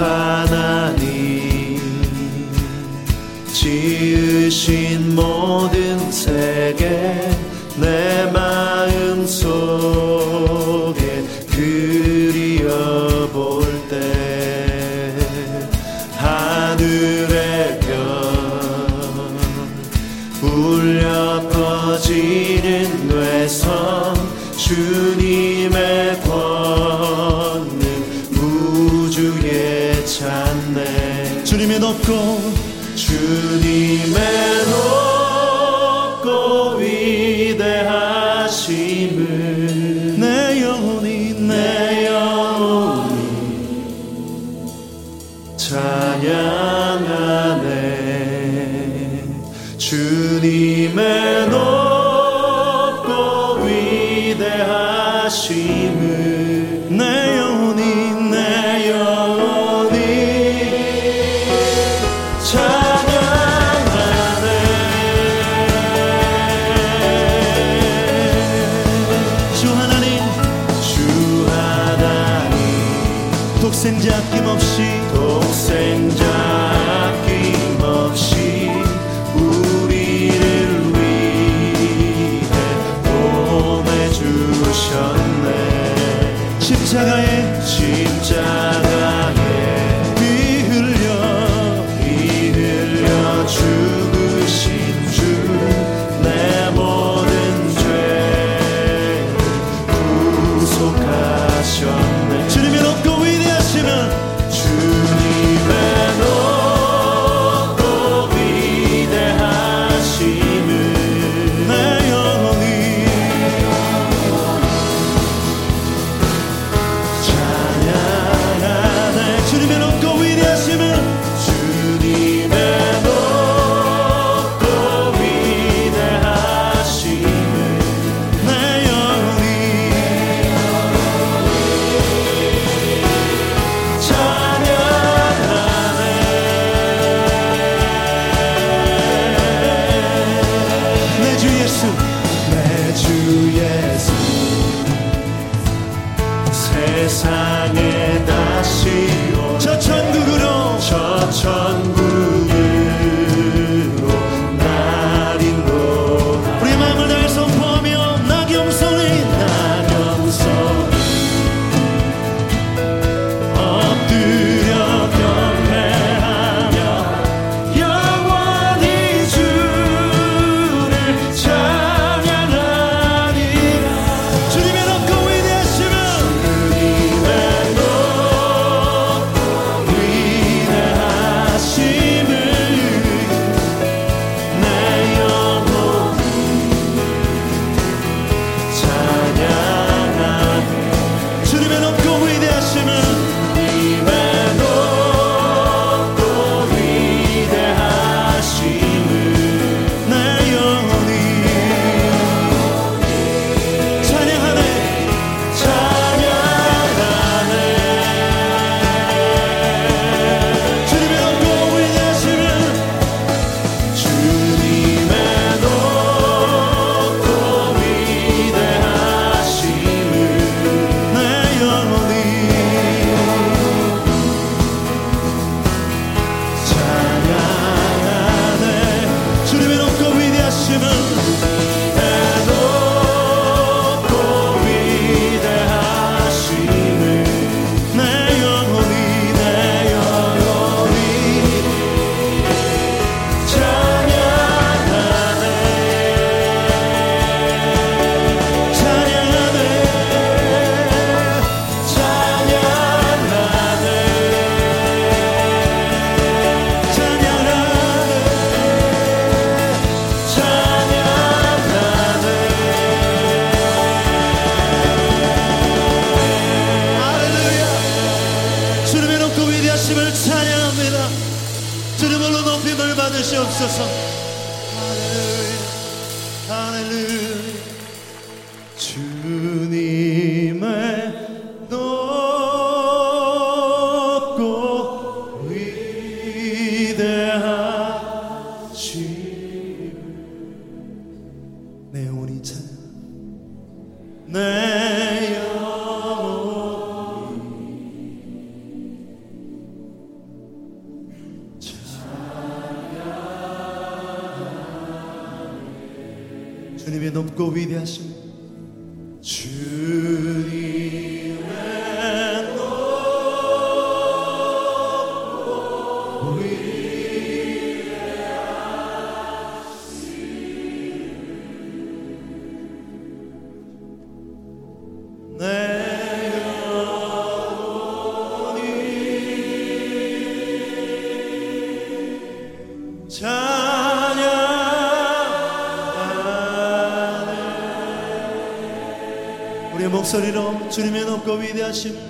주 생자 아낌없이 목소리로 주님의 높고 위대하심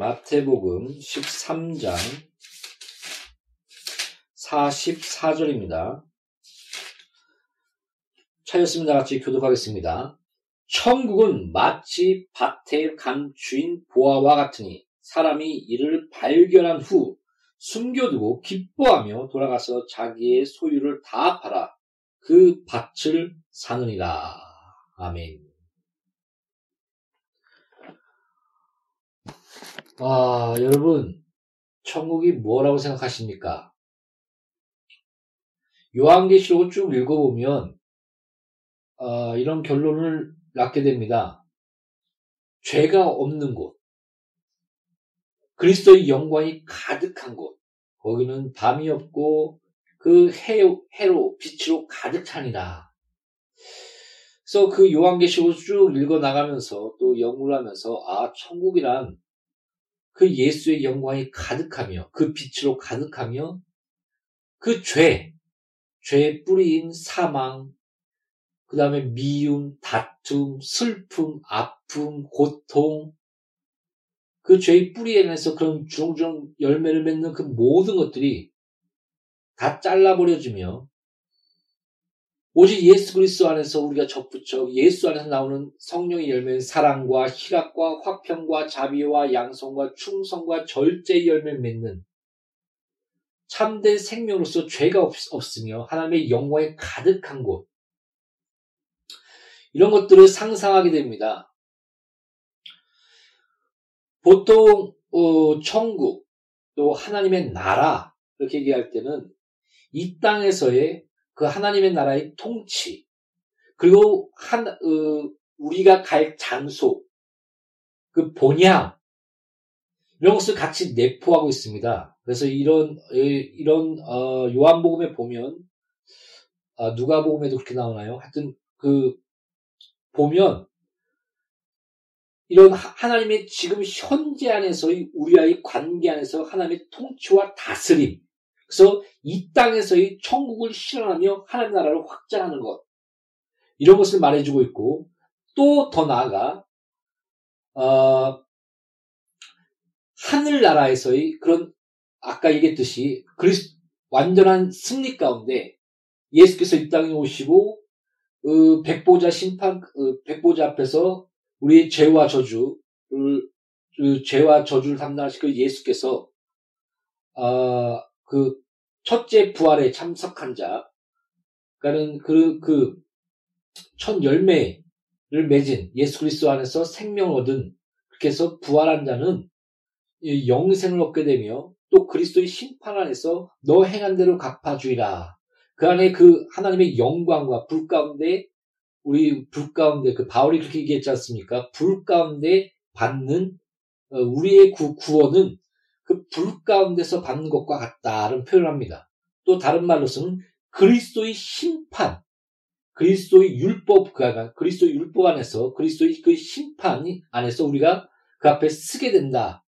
마태복음 13장 44절입니다. 차였습니다. 같이 교독하겠습니다. 천국은 마치 밭에 간 주인 보아와 같으니 사람이 이를 발견한 후 숨겨두고 기뻐하며 돌아가서 자기의 소유를 다 팔아 그 밭을 사느니라. 아멘. 아, 여러분, 천국이 뭐라고 생각하십니까? 요한계시록을 쭉 읽어보면, 아, 이런 결론을 낳게 됩니다. 죄가 없는 곳, 그리스도의 영광이 가득한 곳, 거기는 밤이 없고, 그 해, 해로, 빛으로 가득 차니라. 그래서 그 요한계시록을 쭉 읽어 나가면서 또 연구를 하면서, 아, 천국이란 그 예수의 영광이 가득하며 그 빛으로 가득하며 그 죄, 죄의 뿌리인 사망, 그 다음에 미움, 다툼, 슬픔, 아픔, 고통, 그 죄의 뿌리에 대해서 그런 주렁주렁 열매를 맺는 그 모든 것들이 다 잘라버려지며 오직 예수 그리스도 안에서 우리가 접붙여 예수 안에서 나오는 성령의 열매는 사랑과 희락과 화평과 자비와 양성과 충성과 절제의 열매를 맺는 참된 생명으로서 죄가 없, 없으며 하나님의 영광에 가득한 곳 이런 것들을 상상하게 됩니다. 보통 어, 천국 또 하나님의 나라 이렇게 얘기할 때는 이 땅에서의 그 하나님의 나라의 통치, 그리고 한, 어, 우리가 갈 장소, 그 본향, 것을 같이 내포하고 있습니다. 그래서 이런, 이런, 어, 요한복음에 보면, 아, 누가복음에도 그렇게 나오나요? 하여튼, 그, 보면, 이런 하나님의 지금 현재 안에서의 우리와의 관계 안에서 하나님의 통치와 다스림, 그래서 이 땅에서의 천국을 실현하며 하나님 나라를 확장하는 것. 이런 것을 말해주고 있고 또 더 나아가 어, 하늘 나라에서의 그런 아까 얘기했듯이 그리스 완전한 승리 가운데 예수께서 이 땅에 오시고 그 백보자 심판 그 백보자 앞에서 우리의 죄와 저주를 그 죄와 저주를 담당하신 그 예수께서 어, 그 첫째 부활에 참석한 자, 그러니까는 그, 그, 첫 열매를 맺은 예수 그리스도 안에서 생명을 얻은, 그렇게 해서 부활한 자는 영생을 얻게 되며, 또 그리스도의 심판 안에서 너 행한 대로 갚아주리라. 그 안에 그 하나님의 영광과 불 가운데, 우리 불 가운데, 그 바울이 그렇게 얘기했지 않습니까? 불 가운데 받는 어, 우리의 구, 구원은 그 불 가운데서 받는 것과 같다는 표현을 합니다. 또 다른 말로서는 그리스도의 심판, 그리스도의 율법, 그 그리스도의 율법 안에서 그리스도의 그 심판 안에서 우리가 그 앞에 쓰게 된다.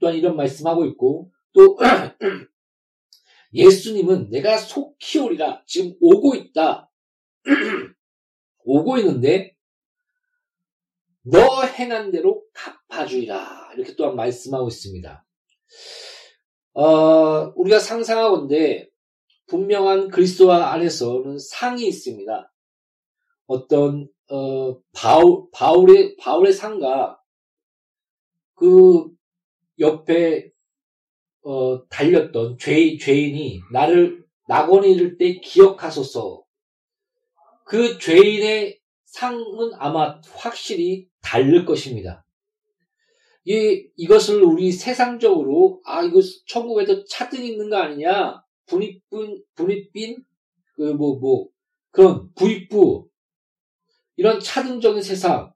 또한 이런 말씀하고 있고 또 예수님은 내가 속히 오리라 지금 오고 있다. 오고 있는데 너 행한 대로 갚아주리라 이렇게 또한 말씀하고 있습니다. 어, 우리가 상상하건대 분명한 그리스도와 안에서는 상이 있습니다. 어떤 어, 바울 바울의 바울의 상과 그 옆에 어, 달렸던 죄, 죄인이 나를 낙원에 이를 때 기억하소서. 그 죄인의 상은 아마 확실히 다를 것입니다. 이, 이것을 우리 세상적으로, 아, 이거 천국에도 차등 있는 거 아니냐? 분입분, 분입빈, 그, 뭐, 뭐, 그런 부입부, 이런 차등적인 세상,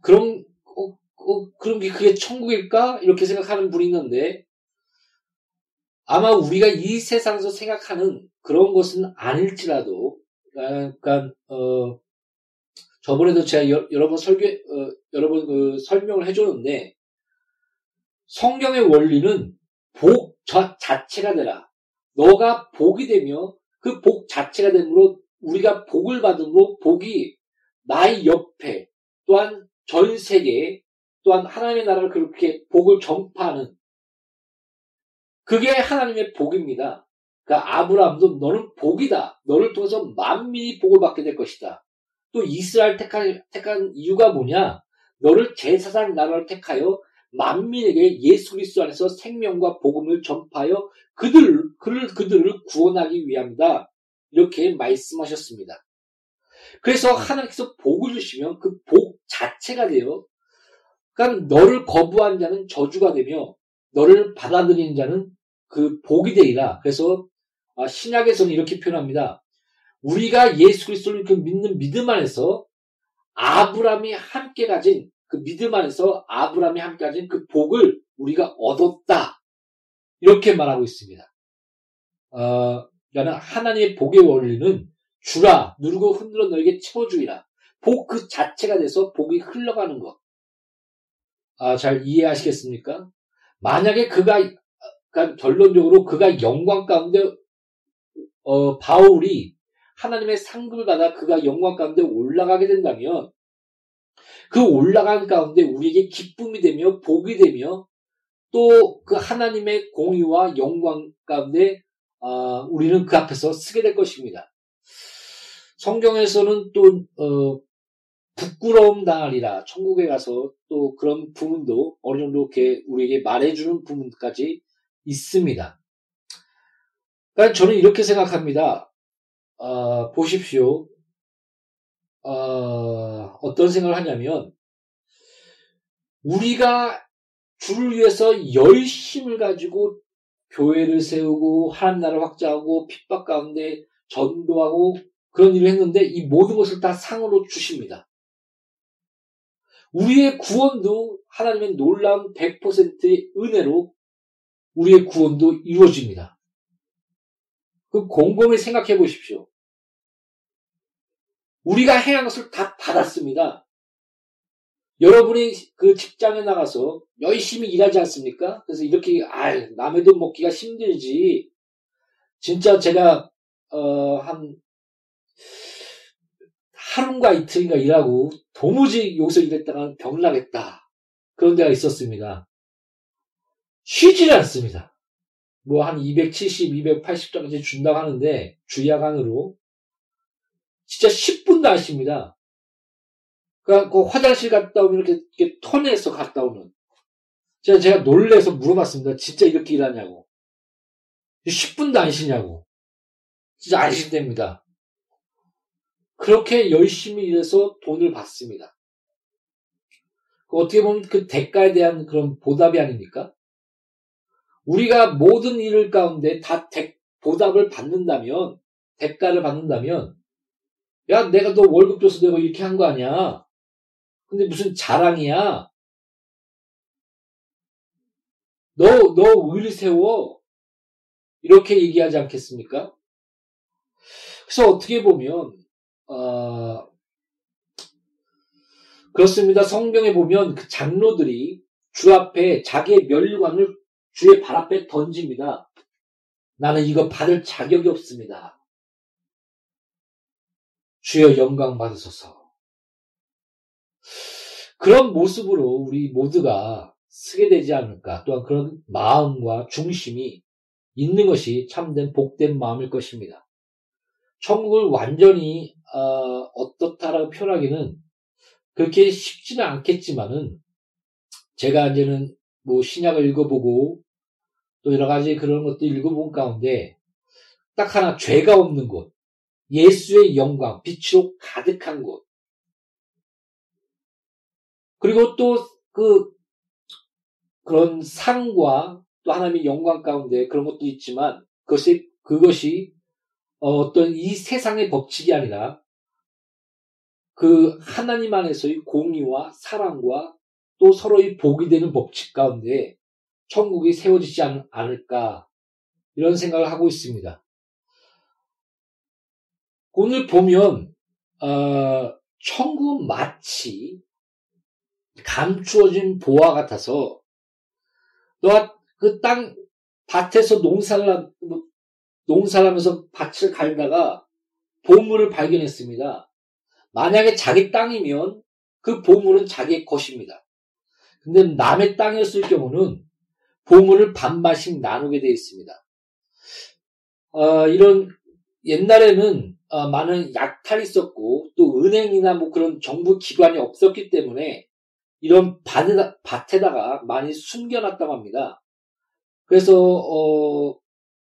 그런, 어, 어, 그런 게 그게 천국일까? 이렇게 생각하는 분이 있는데, 아마 우리가 이 세상에서 생각하는 그런 것은 아닐지라도, 그러니까, 어, 저번에도 제가 여, 러분 설교, 어, 여러 번 그 설명을 해줬는데, 성경의 원리는 복 자체가 되라. 너가 복이 되며 그 복 자체가 되므로 우리가 복을 받음으로 복이 나의 옆에 또한 전 세계에 또한 하나님의 나라를 그렇게 복을 전파하는 그게 하나님의 복입니다. 그러니까 아브라함도 너는 복이다. 너를 통해서 만민이 복을 받게 될 것이다. 또 이스라엘 택한, 택한 이유가 뭐냐? 너를 제사장 나라를 택하여 만민에게 예수 그리스도 안에서 생명과 복음을 전파하여 그들 그를 그들을 구원하기 위함이다. 이렇게 말씀하셨습니다. 그래서 하나님께서 복을 주시면 그 복 자체가 되어 그러니까 너를 거부한 자는 저주가 되며 너를 받아들이는 자는 그 복이 되리라. 그래서 아, 신약에서는 이렇게 표현합니다. 우리가 예수 그리스도를 그 믿는 믿음 안에서 아브라함이 함께 가진 그 믿음 안에서 아브라함이 함께 가진 그 복을 우리가 얻었다. 이렇게 말하고 있습니다. 어, 하나님의 복의 원리는 주라 누르고 흔들어 너에게 채워주리라. 복 그 자체가 돼서 복이 흘러가는 것. 아, 잘 이해하시겠습니까? 만약에 그가 그러니까 결론적으로 그가 영광 가운데 어, 바울이 하나님의 상급을 받아 그가 영광 가운데 올라가게 된다면 그 올라간 가운데 우리에게 기쁨이 되며 복이 되며 또 그 하나님의 공의와 영광 가운데 어, 우리는 그 앞에서 쓰게 될 것입니다. 성경에서는 또 어, 부끄러움 당하리라 천국에 가서 또 그런 부분도 어느 정도 이렇게 우리에게 말해주는 부분까지 있습니다. 그러니까 저는 이렇게 생각합니다. 어, 보십시오. 어, 어떤 생각을 하냐면 우리가 주를 위해서 열심을 가지고 교회를 세우고 하나님 나라를 확장하고 핍박 가운데 전도하고 그런 일을 했는데 이 모든 것을 다 상으로 주십니다. 우리의 구원도 하나님의 놀라운 100%의 은혜로 우리의 구원도 이루어집니다. 그 곰곰이 생각해 보십시오. 우리가 행한 것을 다 받았습니다. 여러분이 그 직장에 나가서 열심히 일하지 않습니까? 그래서 이렇게, 아 남의 돈 먹기가 힘들지. 진짜 제가, 어, 한, 하루인가 이틀인가 일하고 도무지 여기서 일했다가 병나겠다. 그런 데가 있었습니다. 쉬지를 않습니다. 뭐 한 270, 280점까지 준다고 하는데 주야간으로 진짜 10분도 안 쉽니다. 그러니까 그 화장실 갔다 오면 이렇게, 이렇게 턴해서 갔다 오는. 제가, 제가 놀래서 물어봤습니다. 진짜 이렇게 일하냐고. 10분도 안 쉬냐고. 진짜 안 쉰답니다. 그렇게 열심히 일해서 돈을 받습니다. 어떻게 보면 그 대가에 대한 그런 보답이 아닙니까? 우리가 모든 일 가운데 다 대, 보답을 받는다면, 대가를 받는다면, 야, 내가 너 월급 줘서 내가 이렇게 한 거 아니야. 근데 무슨 자랑이야. 너, 너 의리 세워. 이렇게 얘기하지 않겠습니까? 그래서 어떻게 보면, 어, 그렇습니다. 성경에 보면 그 장로들이 주 앞에 자기의 멸관을 주의 발 앞에 던집니다. 나는 이거 받을 자격이 없습니다. 주여 영광 받으소서. 그런 모습으로 우리 모두가 쓰게 되지 않을까. 또한 그런 마음과 중심이 있는 것이 참된 복된 마음일 것입니다. 천국을 완전히 어, 떻다라고 표현하기는 그렇게 쉽지는 않겠지만은 제가 이제는 뭐 신약을 읽어보고 또 여러 가지 그런 것도 읽어본 가운데 딱 하나 죄가 없는 곳, 예수의 영광, 빛으로 가득한 곳, 그리고 또 그 그런 상과 또 하나님의 영광 가운데 그런 것도 있지만 그것이 그것이 어떤 이 세상의 법칙이 아니라 그 하나님 안에서의 공의와 사랑과 또 서로의 복이 되는 법칙 가운데 천국이 세워지지 않을까 이런 생각을 하고 있습니다. 오늘 보면 어, 천국 마치 감추어진 보화 같아서 너가 그 땅 밭에서 농사를 농사를 하면서 밭을 갈다가 보물을 발견했습니다. 만약에 자기 땅이면 그 보물은 자기의 것입니다. 근데 남의 땅이었을 경우는 보물을 반반씩 나누게 되어 있습니다. 어, 이런 옛날에는 어, 많은 약탈이 있었고 또 은행이나 뭐 그런 정부 기관이 없었기 때문에 이런 밭에다, 밭에다가 많이 숨겨놨다고 합니다. 그래서 어,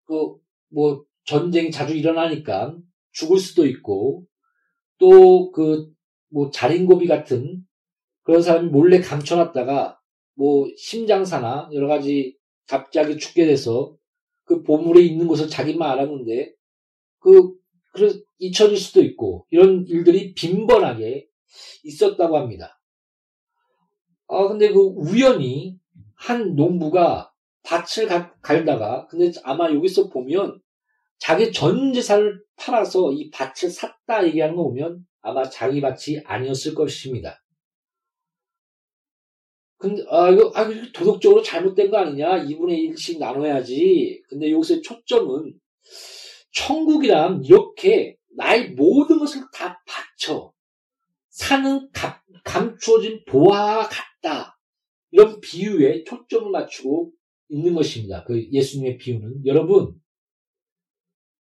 그, 뭐, 전쟁이 자주 일어나니까 죽을 수도 있고, 또 그, 뭐, 자린고비 같은 그런 사람이 몰래 감춰놨다가, 뭐, 심장사나 여러 가지 갑자기 죽게 돼서 그 보물에 있는 곳을 자기만 알았는데, 그, 그래서 잊혀질 수도 있고, 이런 일들이 빈번하게 있었다고 합니다. 아, 근데 그 우연히 한 농부가 밭을 가, 갈다가, 근데 아마 여기서 보면 자기 전 재산을 팔아서 이 밭을 샀다 얘기하는 거 보면 아마 자기 밭이 아니었을 것입니다. 근데, 아, 이거, 아, 도덕적으로 잘못된 거 아니냐? 2분의 1씩 나눠야지. 근데 여기서 초점은 천국이란 이렇게 나의 모든 것을 다 바쳐 사는 감, 감추어진 보화와 같다. 이런 비유에 초점을 맞추고 있는 것입니다. 그 예수님의 비유는. 여러분,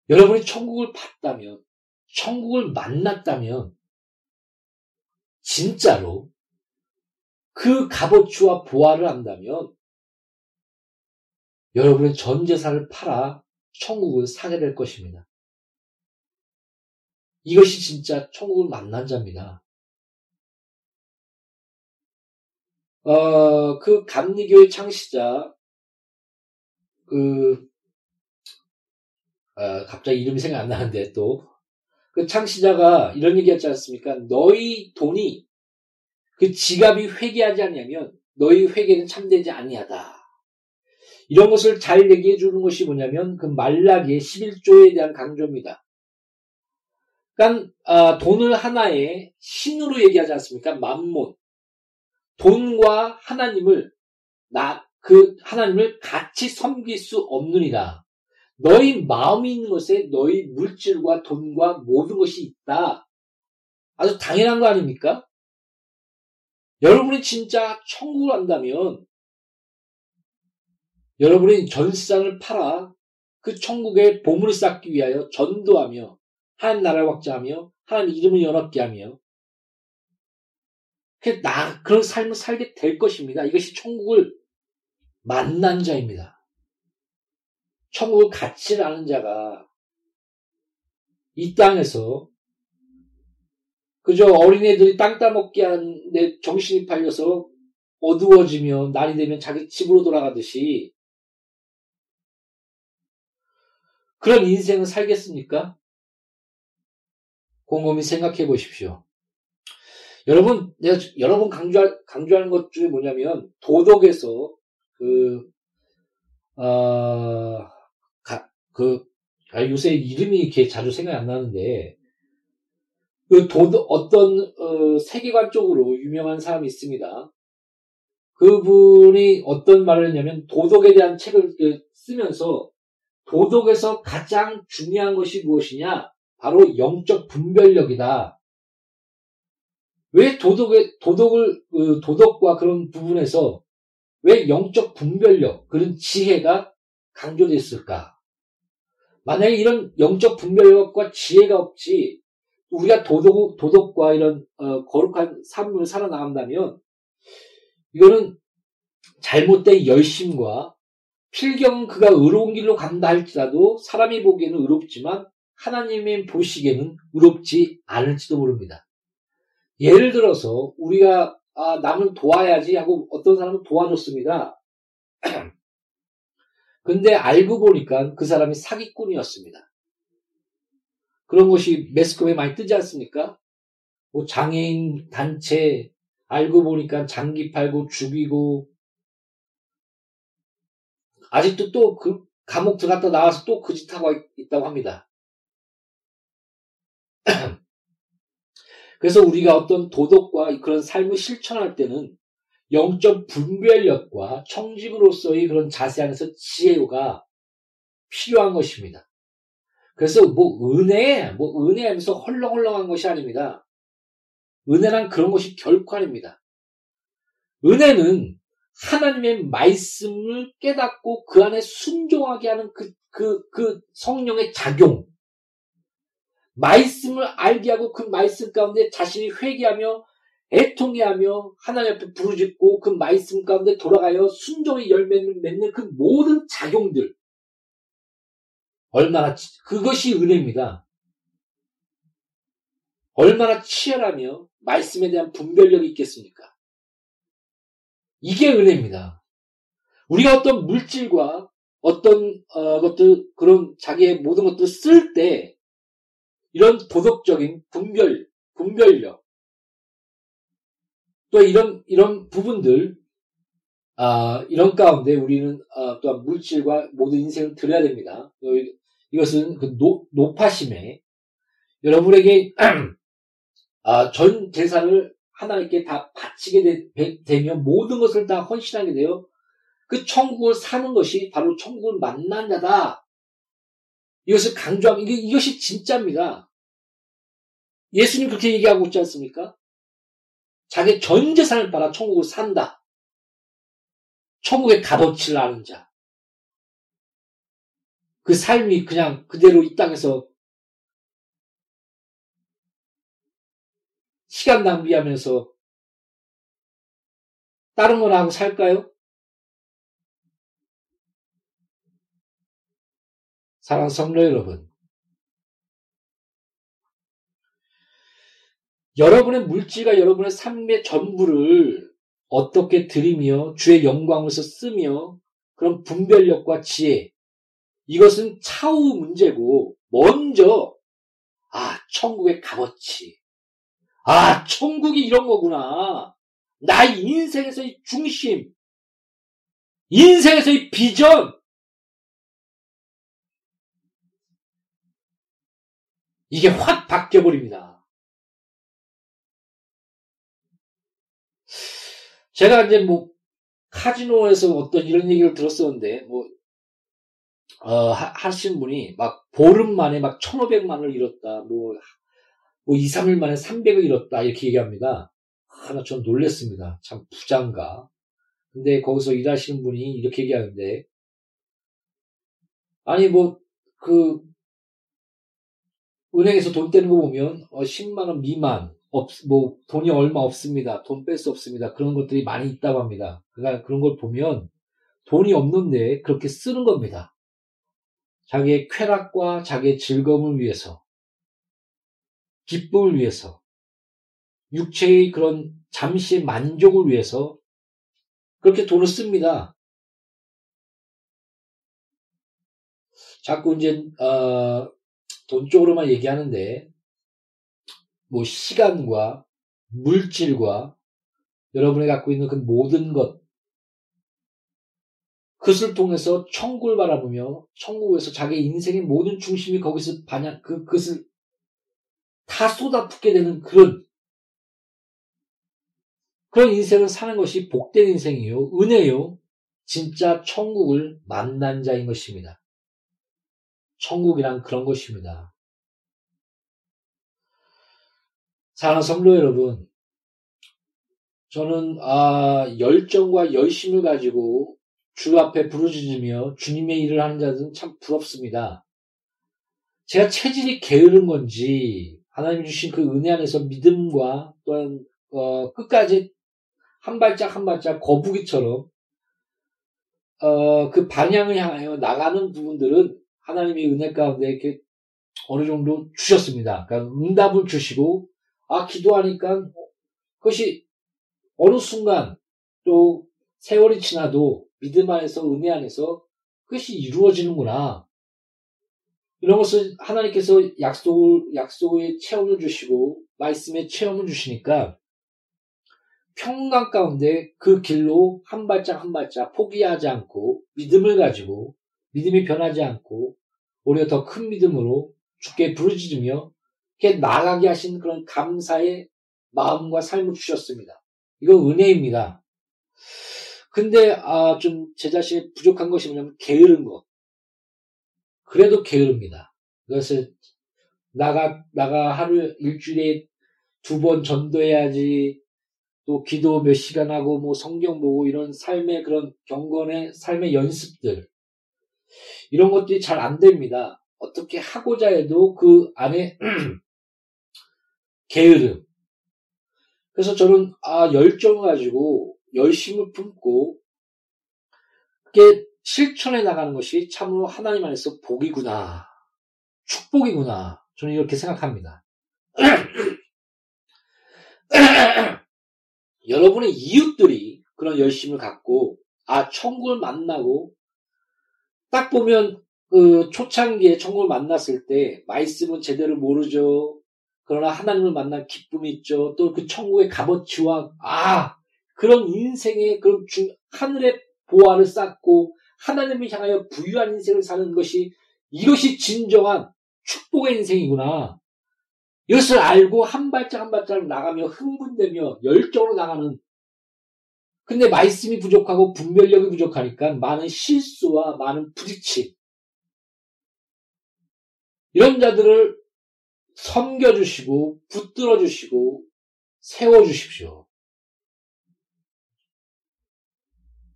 여러분이 천국을 봤다면, 천국을 만났다면, 진짜로 그 값어치와 보화를 안다면, 여러분의 전 재산을 팔아 천국을 사게 될 것입니다. 이것이 진짜 천국을 만난 자입니다. 어, 그 감리교의 창시자, 그, 어, 갑자기 이름이 생각 안 나는데 또, 그 창시자가 이런 얘기 했지 않습니까? 너희 돈이 그 지갑이 회개하지 않냐면 너희 회개는 참되지 아니하다. 이런 것을 잘 얘기해 주는 것이 뭐냐면 그 말라기의 11조에 대한 강조입니다. 그러니까 아, 돈을 하나의 신으로 얘기하지 않습니까? 만몬. 돈과 하나님을 나 그 하나님을 같이 섬길 수 없느니라. 너희 마음이 있는 것에 너희 물질과 돈과 모든 것이 있다. 아주 당연한 거 아닙니까? 여러분이 진짜 천국을 한다면 여러분이 전세상을 팔아 그 천국의 보물을 쌓기 위하여 전도하며 하나님 나라를 확장하며 하나님 이름을 연합게 하며 나 그런 삶을 살게 될 것입니다. 이것이 천국을 만난 자입니다. 천국을 같이 아는 자가 이 땅에서 그저 어린애들이 땅 따먹기 하는데 정신이 팔려서 어두워지며 날이 되면 자기 집으로 돌아가듯이 그런 인생을 살겠습니까? 곰곰이 생각해 보십시오. 여러분, 내가 여러 번 강조할, 강조하는 것 중에 뭐냐면, 도덕에서 그, 어, 가, 그, 아, 요새 이름이 이렇게 자주 생각이 안 나는데, 그 도덕, 어떤, 어, 세계관적으로 유명한 사람이 있습니다. 그분이 어떤 말을 했냐면, 도덕에 대한 책을 그 쓰면서, 도덕에서 가장 중요한 것이 무엇이냐? 바로 영적 분별력이다. 왜 도덕의, 도덕을, 그 도덕과 그런 부분에서 왜 영적 분별력, 그런 지혜가 강조됐을까? 만약에 이런 영적 분별력과 지혜가 없지, 우리가 도덕, 도덕과 이런, 어, 거룩한 삶을 살아나간다면, 이거는 잘못된 열심과 필경 그가 의로운 길로 간다 할지라도 사람이 보기에는 의롭지만 하나님의 보시기에는 의롭지 않을지도 모릅니다. 예를 들어서 우리가 아, 남을 도와야지 하고 어떤 사람은 도와줬습니다. 근데 알고 보니까 그 사람이 사기꾼이었습니다. 그런 것이 매스컴에 많이 뜨지 않습니까? 뭐 장애인 단체 알고 보니까 장기 팔고 죽이고 아직도 또 그 감옥 들어갔다 나와서 또 그 짓 하고 있다고 합니다. 그래서 우리가 어떤 도덕과 그런 삶을 실천할 때는 영적 분별력과 청직으로서의 그런 자세 안에서 지혜가 필요한 것입니다. 그래서 뭐 은혜, 뭐 은혜 하면서 헐렁헐렁한 것이 아닙니다. 은혜란 그런 것이 결코 아닙니다. 은혜는 하나님의 말씀을 깨닫고 그 안에 순종하게 하는 그, 그, 그 성령의 작용. 말씀을 알게 하고 그 말씀 가운데 자신이 회개하며 애통해하며 하나님 앞에 부르짖고 그 말씀 가운데 돌아가여 순종의 열매를 맺는 그 모든 작용들. 얼마나, 그것이 은혜입니다. 얼마나 치열하며 말씀에 대한 분별력이 있겠습니까? 이게 은혜입니다. 우리가 어떤 물질과 어떤 어, 것들 그런 자기의 모든 것들을 쓸 때 이런 도덕적인 분별 분별력 또 이런 이런 부분들 아, 이런 가운데 우리는 아, 또한 물질과 모든 인생을 드려야 됩니다. 이것은 그 노, 노파심에 여러분에게 아, 전 재산을 하나님께 다 바치게 되, 면 모든 것을 다 헌신하게 되어 그 천국을 사는 것이 바로 천국을 만난 자다. 이것을 강조하면 이게 이것이 진짜입니다. 예수님 그렇게 얘기하고 있지 않습니까? 자기 전 재산을 팔아 천국을 산다. 천국의 값어치를 아는 자. 그 삶이 그냥 그대로 이 땅에서 시간 낭비하면서 다른 거나 하고 살까요? 사랑 성도 여러분. 여러분의 물질과 여러분의 삶의 전부를 어떻게 드리며 주의 영광으로서 쓰며 그런 분별력과 지혜 이것은 차후 문제고 먼저 아 천국의 값어치 아, 천국이 이런 거구나. 나의 인생에서의 중심, 인생에서의 비전, 이게 확 바뀌어버립니다. 제가 이제 뭐, 카지노에서 어떤 이런 얘기를 들었었는데, 뭐, 어, 하신 분이 막 보름 만에 막 1500만을 잃었다, 뭐, 뭐 2, 3일 만에 300을 잃었다 이렇게 얘기합니다. 하나 전 놀랬습니다. 참 부장가. 근데 거기서 일하시는 분이 이렇게 얘기하는데 아니 뭐 그 은행에서 돈 떼는 거 보면 어 10만 원 미만 없, 뭐 돈이 얼마 없습니다. 돈 뺄 수 없습니다. 그런 것들이 많이 있다고 합니다. 그러니까 그런 걸 보면 돈이 없는데 그렇게 쓰는 겁니다. 자기의 쾌락과 자기의 즐거움을 위해서 기쁨을 위해서, 육체의 그런 잠시의 만족을 위해서 그렇게 돈을 씁니다. 자꾸 이제 어, 돈 쪽으로만 얘기하는데 뭐 시간과 물질과 여러분이 갖고 있는 그 모든 것 그것을 통해서 천국을 바라보며 천국에서 자기 인생의 모든 중심이 거기서 반영 그 그것을 다 쏟아붓게 되는 그런 그런 인생을 사는 것이 복된 인생이요 은혜요 진짜 천국을 만난 자인 것입니다. 천국이란 그런 것입니다. 사랑하는 성도 여러분, 저는 아, 열정과 열심을 가지고 주 앞에 부르짖으며 주님의 일을 하는 자들은 참 부럽습니다. 제가 체질이 게으른 건지 하나님 주신 그 은혜 안에서 믿음과 또한 어, 끝까지 한 발짝 한 발짝 거북이처럼 어, 그 방향을 향하여 나가는 부분들은 하나님의 은혜 가운데 이렇게 어느 정도 주셨습니다. 그러니까 응답을 주시고 아 기도하니까 그것이 어느 순간 또 세월이 지나도 믿음 안에서 은혜 안에서 그것이 이루어지는구나. 이런 것을 하나님께서 약속을 약속의 체험을 주시고 말씀의 체험을 주시니까 평강 가운데 그 길로 한 발짝 한 발짝 포기하지 않고 믿음을 가지고 믿음이 변하지 않고 오히려 더 큰 믿음으로 주께 부르짖으며 이렇게 나가게 하신 그런 감사의 마음과 삶을 주셨습니다. 이건 은혜입니다. 근데 아, 좀 제 자신이 부족한 것이 뭐냐면 게으른 것. 그래도 게으릅니다. 그것을 나가 나가 하루 일주일에 두 번 전도해야지 또 기도 몇 시간 하고 뭐 성경 보고 이런 삶의 그런 경건의 삶의 연습들 이런 것들이 잘 안 됩니다. 어떻게 하고자 해도 그 안에 게으름. 그래서 저는 아 열정을 가지고 열심을 품고 그게 실천해 나가는 것이 참으로 하나님 안에서 복이구나. 축복이구나. 저는 이렇게 생각합니다. 여러분의 이웃들이 그런 열심을 갖고 아 천국을 만나고 딱 보면 그 초창기에 천국을 만났을 때 말씀은 제대로 모르죠. 그러나 하나님을 만난 기쁨이 있죠. 또 그 천국의 값어치와 아 그런 인생의 그런 중, 하늘의 보화를 쌓고 하나님을 향하여 부유한 인생을 사는 것이 이것이 진정한 축복의 인생이구나. 이것을 알고 한 발짝 한 발짝 나가며 흥분되며 열정으로 나가는 근데 말씀이 부족하고 분별력이 부족하니까 많은 실수와 많은 부딪힘 이런 자들을 섬겨주시고 붙들어주시고 세워주십시오.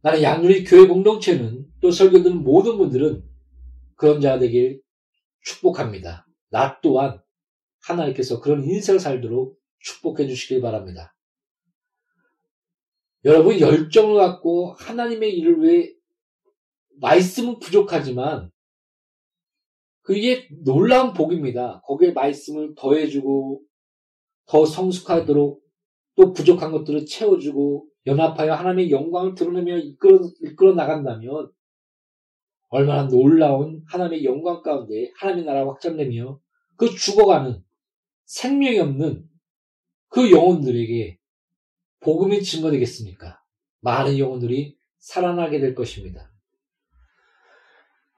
나는 양누리 교회 공동체는 또 설교드는 모든 분들은 그런 자 되길 축복합니다. 나 또한 하나님께서 그런 인생을 살도록 축복해 주시길 바랍니다. 여러분 열정을 갖고 하나님의 일을 위해 말씀은 부족하지만 그게 놀라운 복입니다. 거기에 말씀을 더해주고 더 성숙하도록 또 부족한 것들을 채워주고 연합하여 하나님의 영광을 드러내며 이끌어, 이끌어 나간다면 얼마나 놀라운 하나님의 영광 가운데 하나님의 나라가 확장되며 그 죽어가는 생명이 없는 그 영혼들에게 복음이 증거되겠습니까? 많은 영혼들이 살아나게 될 것입니다.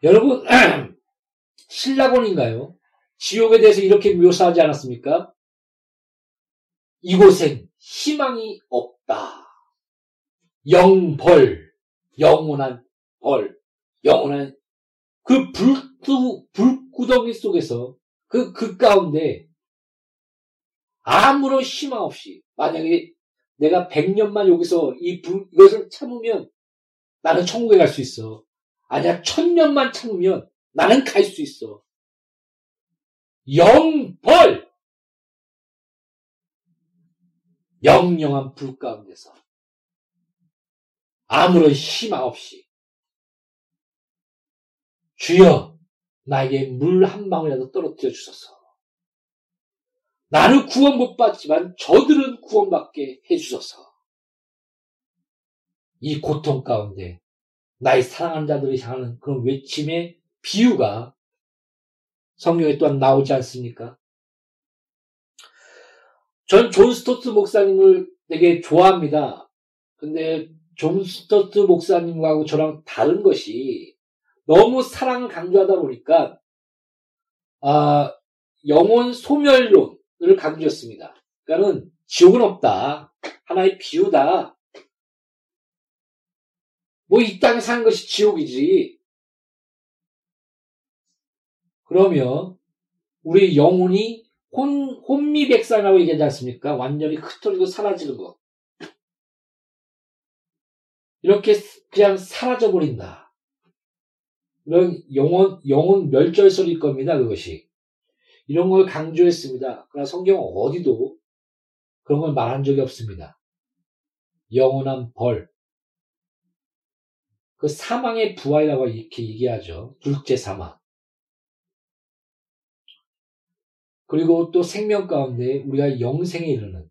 여러분, 신라곤인가요? 지옥에 대해서 이렇게 묘사하지 않았습니까? 이곳엔 희망이 없다. 영벌, 영원한 벌, 영원한 그 불구, 불구덩이 속에서 그, 그 가운데 아무런 희망 없이 만약에 내가 100년만 여기서 이 불, 이것을 참으면 나는 천국에 갈 수 있어. 아니야, 천년만 참으면 나는 갈 수 있어. 영벌! 영영한 불 가운데서 아무런 희망 없이 주여 나에게 물 한 방울이라도 떨어뜨려 주소서. 나는 구원 못 받지만 저들은 구원받게 해주소서. 이 고통 가운데 나의 사랑하는 자들을 향하는 그런 외침의 비유가 성경에 또한 나오지 않습니까? 전 존 스토트 목사님을 되게 좋아합니다. 근데 존 스토트 목사님하고 저랑 다른 것이 너무 사랑을 강조하다 보니까 아, 영혼 소멸론을 강조했습니다. 그러니까는 지옥은 없다. 하나의 비유다. 뭐 이 땅에 사는 것이 지옥이지. 그러면 우리 영혼이 혼, 혼비백산이라고 얘기하지 않습니까? 완전히 흩어지고 사라지는 것. 이렇게 그냥 사라져버린다. 이런 영혼, 영혼 멸절설일 겁니다, 그것이. 이런 걸 강조했습니다. 그러나 성경 어디도 그런 걸 말한 적이 없습니다. 영원한 벌. 그 사망의 부활이라고 이렇게 얘기하죠. 둘째 사망. 그리고 또 생명 가운데 우리가 영생에 이르는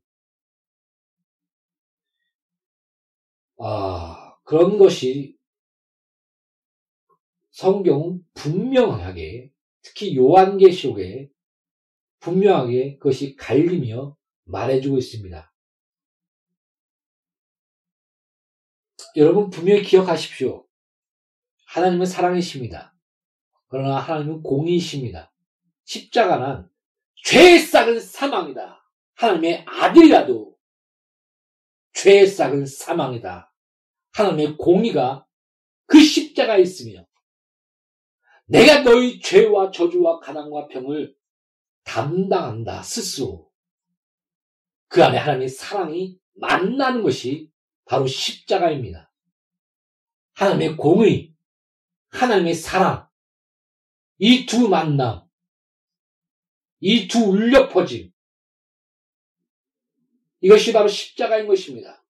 아 그런 것이 성경은 분명하게 특히 요한계시록에 분명하게 그것이 갈리며 말해주고 있습니다. 여러분 분명히 기억하십시오. 하나님은 사랑이십니다. 그러나 하나님은 공의이십니다. 십자가는 죄의 싹은 사망이다. 하나님의 아들이라도 죄의 싹은 사망이다. 하나님의 공의가 그 십자가에 있으며 내가 너희 죄와 저주와 가난과 병을 담당한다 스스로 그 안에 하나님의 사랑이 만나는 것이 바로 십자가입니다. 하나님의 공의, 하나님의 사랑, 이 두 만남, 이 두 울려 퍼짐, 이것이 바로 십자가인 것입니다.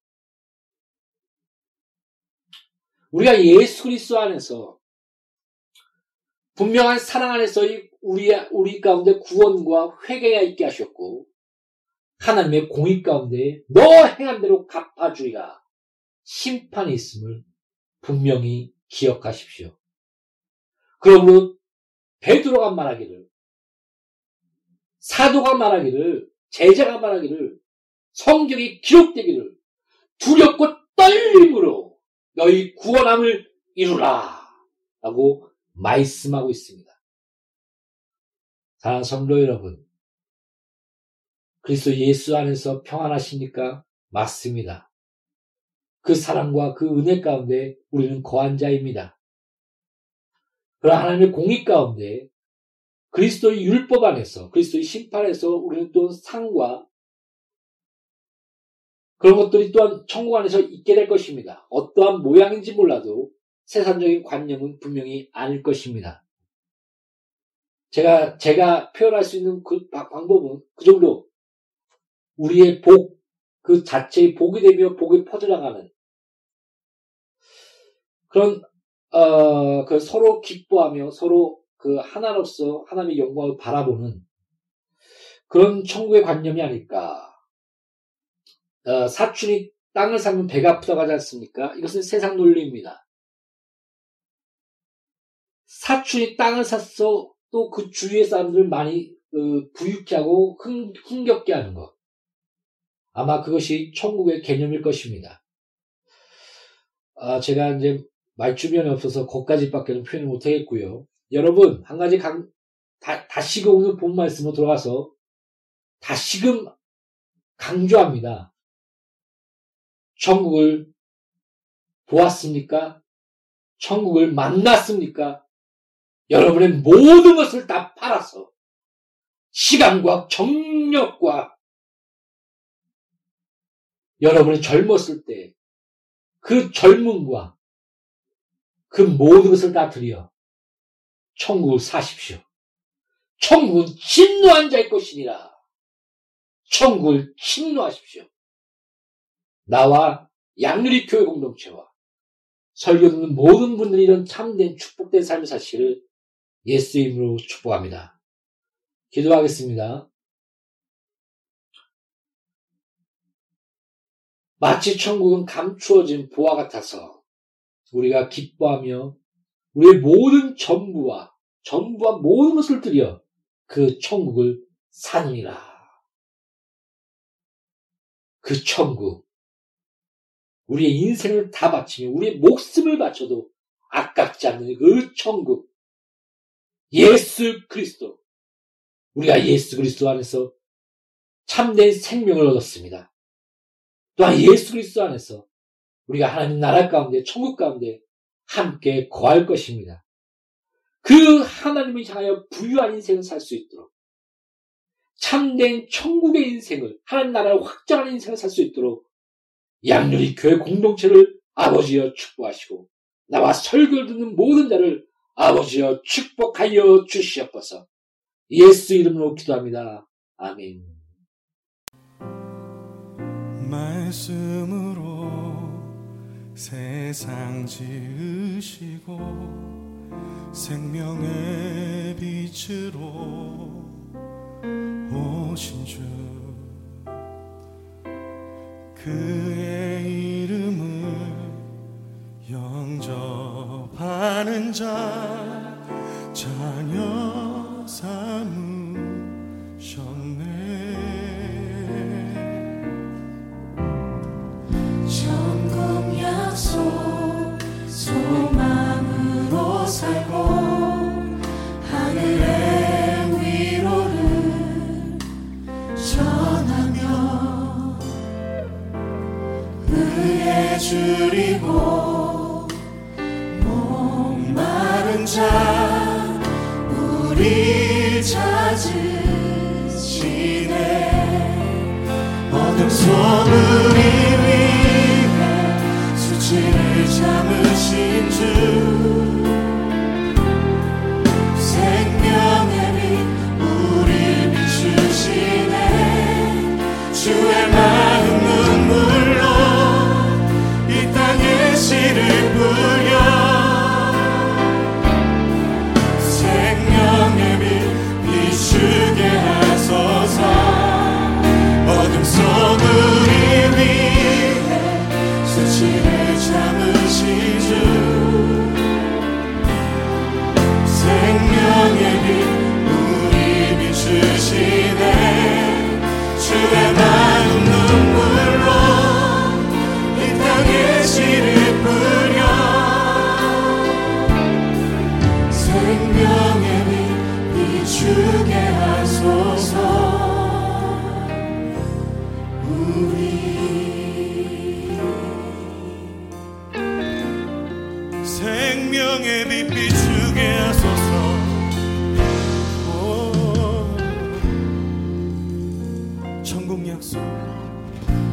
우리가 예수 그리스도 안에서 분명한 사랑 안에서 우리 우리 가운데 구원과 회개가 있게 하셨고 하나님의 공의 가운데 너 행한 대로 갚아주리라 심판이 있음을 분명히 기억하십시오. 그러므로 베드로가 말하기를 사도가 말하기를 제자가 말하기를 성경이 기록되기를 두렵고 떨림으로 너희 구원함을 이루라 라고 말씀하고 있습니다. 사랑하는 성도 여러분 그리스도 예수 안에서 평안하십니까? 맞습니다. 그 사랑과 그 은혜 가운데 우리는 거한 자입니다. 그러나 하나님의 공의 가운데 그리스도의 율법 안에서 그리스도의 심판에서 우리는 또 상과 그런 것들이 또한 천국 안에서 있게 될 것입니다. 어떠한 모양인지 몰라도 세상적인 관념은 분명히 아닐 것입니다. 제가 제가 표현할 수 있는 그 방법은 그 정도 우리의 복, 그 자체의 복이 되며 복이 퍼져나가는 그런, 어, 그 서로 기뻐하며 서로 그 하나로서 하나님의 영광을 바라보는 그런 천국의 관념이 아닐까. 어, 사춘이 땅을 사면 배가 아프다고 하지 않습니까? 이것은 세상 논리입니다. 사춘이 땅을 샀어 또 그 주위의 사람들 많이 어, 부유케 하고 흥, 흥겹게 하는 것. 아마 그것이 천국의 개념일 것입니다. 아, 제가 이제 말주변이 없어서 거기까지밖에는 표현을 못하겠고요. 여러분, 한 가지 강, 다, 다시금 오늘 본 말씀으로 들어가서 다시금 강조합니다. 천국을 보았습니까? 천국을 만났습니까? 여러분의 모든 것을 다 팔아서 시간과 정력과 여러분이 젊었을 때 그 젊음과 그 모든 것을 다 드려 천국을 사십시오. 천국은 진노한 자의 것이니라. 천국을 침노하십시오. 나와 양누리 교회 공동체와 설교 듣는 모든 분들이 이런 참된 축복된 삶의 사실을 예수 이름으로 축복합니다. 기도하겠습니다. 마치 천국은 감추어진 보화 같아서 우리가 기뻐하며 우리의 모든 전부와 전부와 모든 것을 들여 그 천국을 사느니라. 그 천국, 우리의 인생을 다 바치며 우리의 목숨을 바쳐도 아깝지 않는 그 천국 예수 그리스도 우리가 예수 그리스도 안에서 참된 생명을 얻었습니다. 또한 예수 그리스도 안에서 우리가 하나님 나라 가운데 천국 가운데 함께 거할 것입니다. 그 하나님을 향하여 부유한 인생을 살 수 있도록 참된 천국의 인생을 하나님 나라를 확장하는 인생을 살 수 있도록 양률이 교회 공동체를 아버지여 축복하시고 나와 설교를 듣는 모든 자를 아버지여 축복하여 주시옵소서. 예수 이름으로 기도합니다. 아멘. 말씀으로 세상 지으시고 생명의 빛으로 오신 주 그의 이름을 영접하는 자 자녀 삼으 줄이고 목마른 자 우리 찾으시네. 어둠 속을 위해 수치를 참으신 주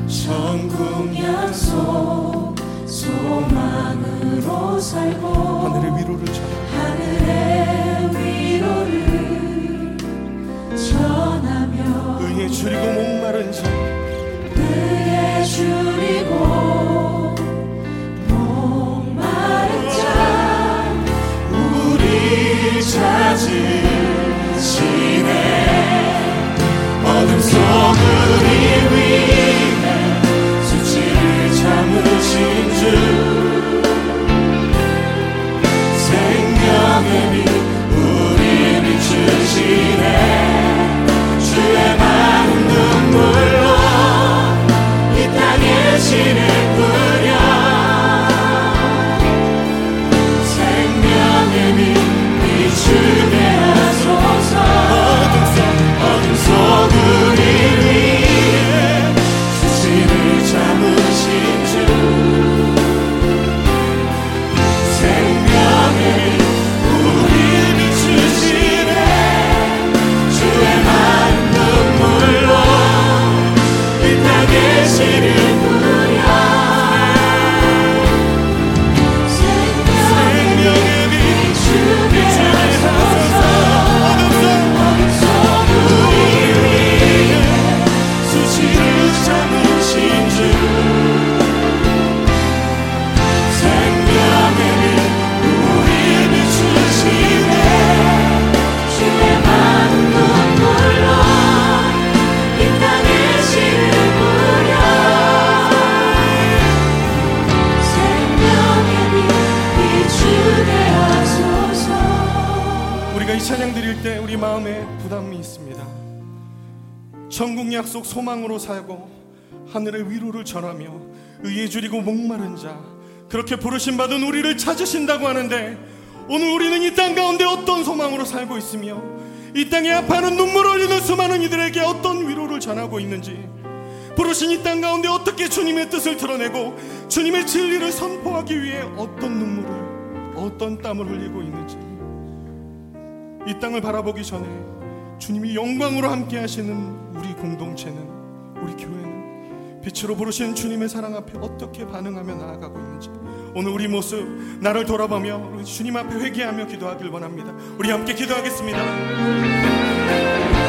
천국 약속 소망으로 살고 하늘의 위로를 전하 하늘의 위로를 전하며 의에 줄이고 목마른 자. 의에 줄이고 목마른 자. 우리 찾으시네 참 소망으로 살고 하늘의 위로를 전하며 의에 줄이고 목마른 자 그렇게 부르심 받은 우리를 찾으신다고 하는데 오늘 우리는 이 땅 가운데 어떤 소망으로 살고 있으며 이 땅에 아파하는 눈물 흘리는 수많은 이들에게 어떤 위로를 전하고 있는지 부르신 이 땅 가운데 어떻게 주님의 뜻을 드러내고 주님의 진리를 선포하기 위해 어떤 눈물을 어떤 땀을 흘리고 있는지 이 땅을 바라보기 전에 주님이 영광으로 함께 하시는 우리 공동체는 우리 교회는 빛으로 부르신 주님의 사랑 앞에 어떻게 반응하며 나아가고 있는지 오늘 우리 모습 나를 돌아보며 주님 앞에 회개하며 기도하길 원합니다. 우리 함께 기도하겠습니다.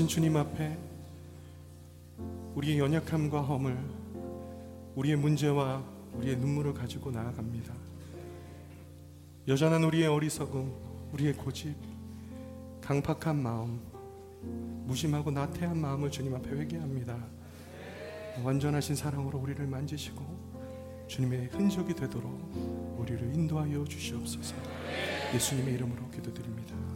거룩하신 주님 앞에 우리의 연약함과 허물, 우리의 문제와 우리의 눈물을 가지고 나아갑니다. 여전한 우리의 어리석음, 우리의 고집, 강팍한 마음, 무심하고 나태한 마음을 주님 앞에 회개합니다. 완전하신 사랑으로 우리를 만지시고 주님의 흔적이 되도록 우리를 인도하여 주시옵소서. 예수님의 이름으로 기도드립니다.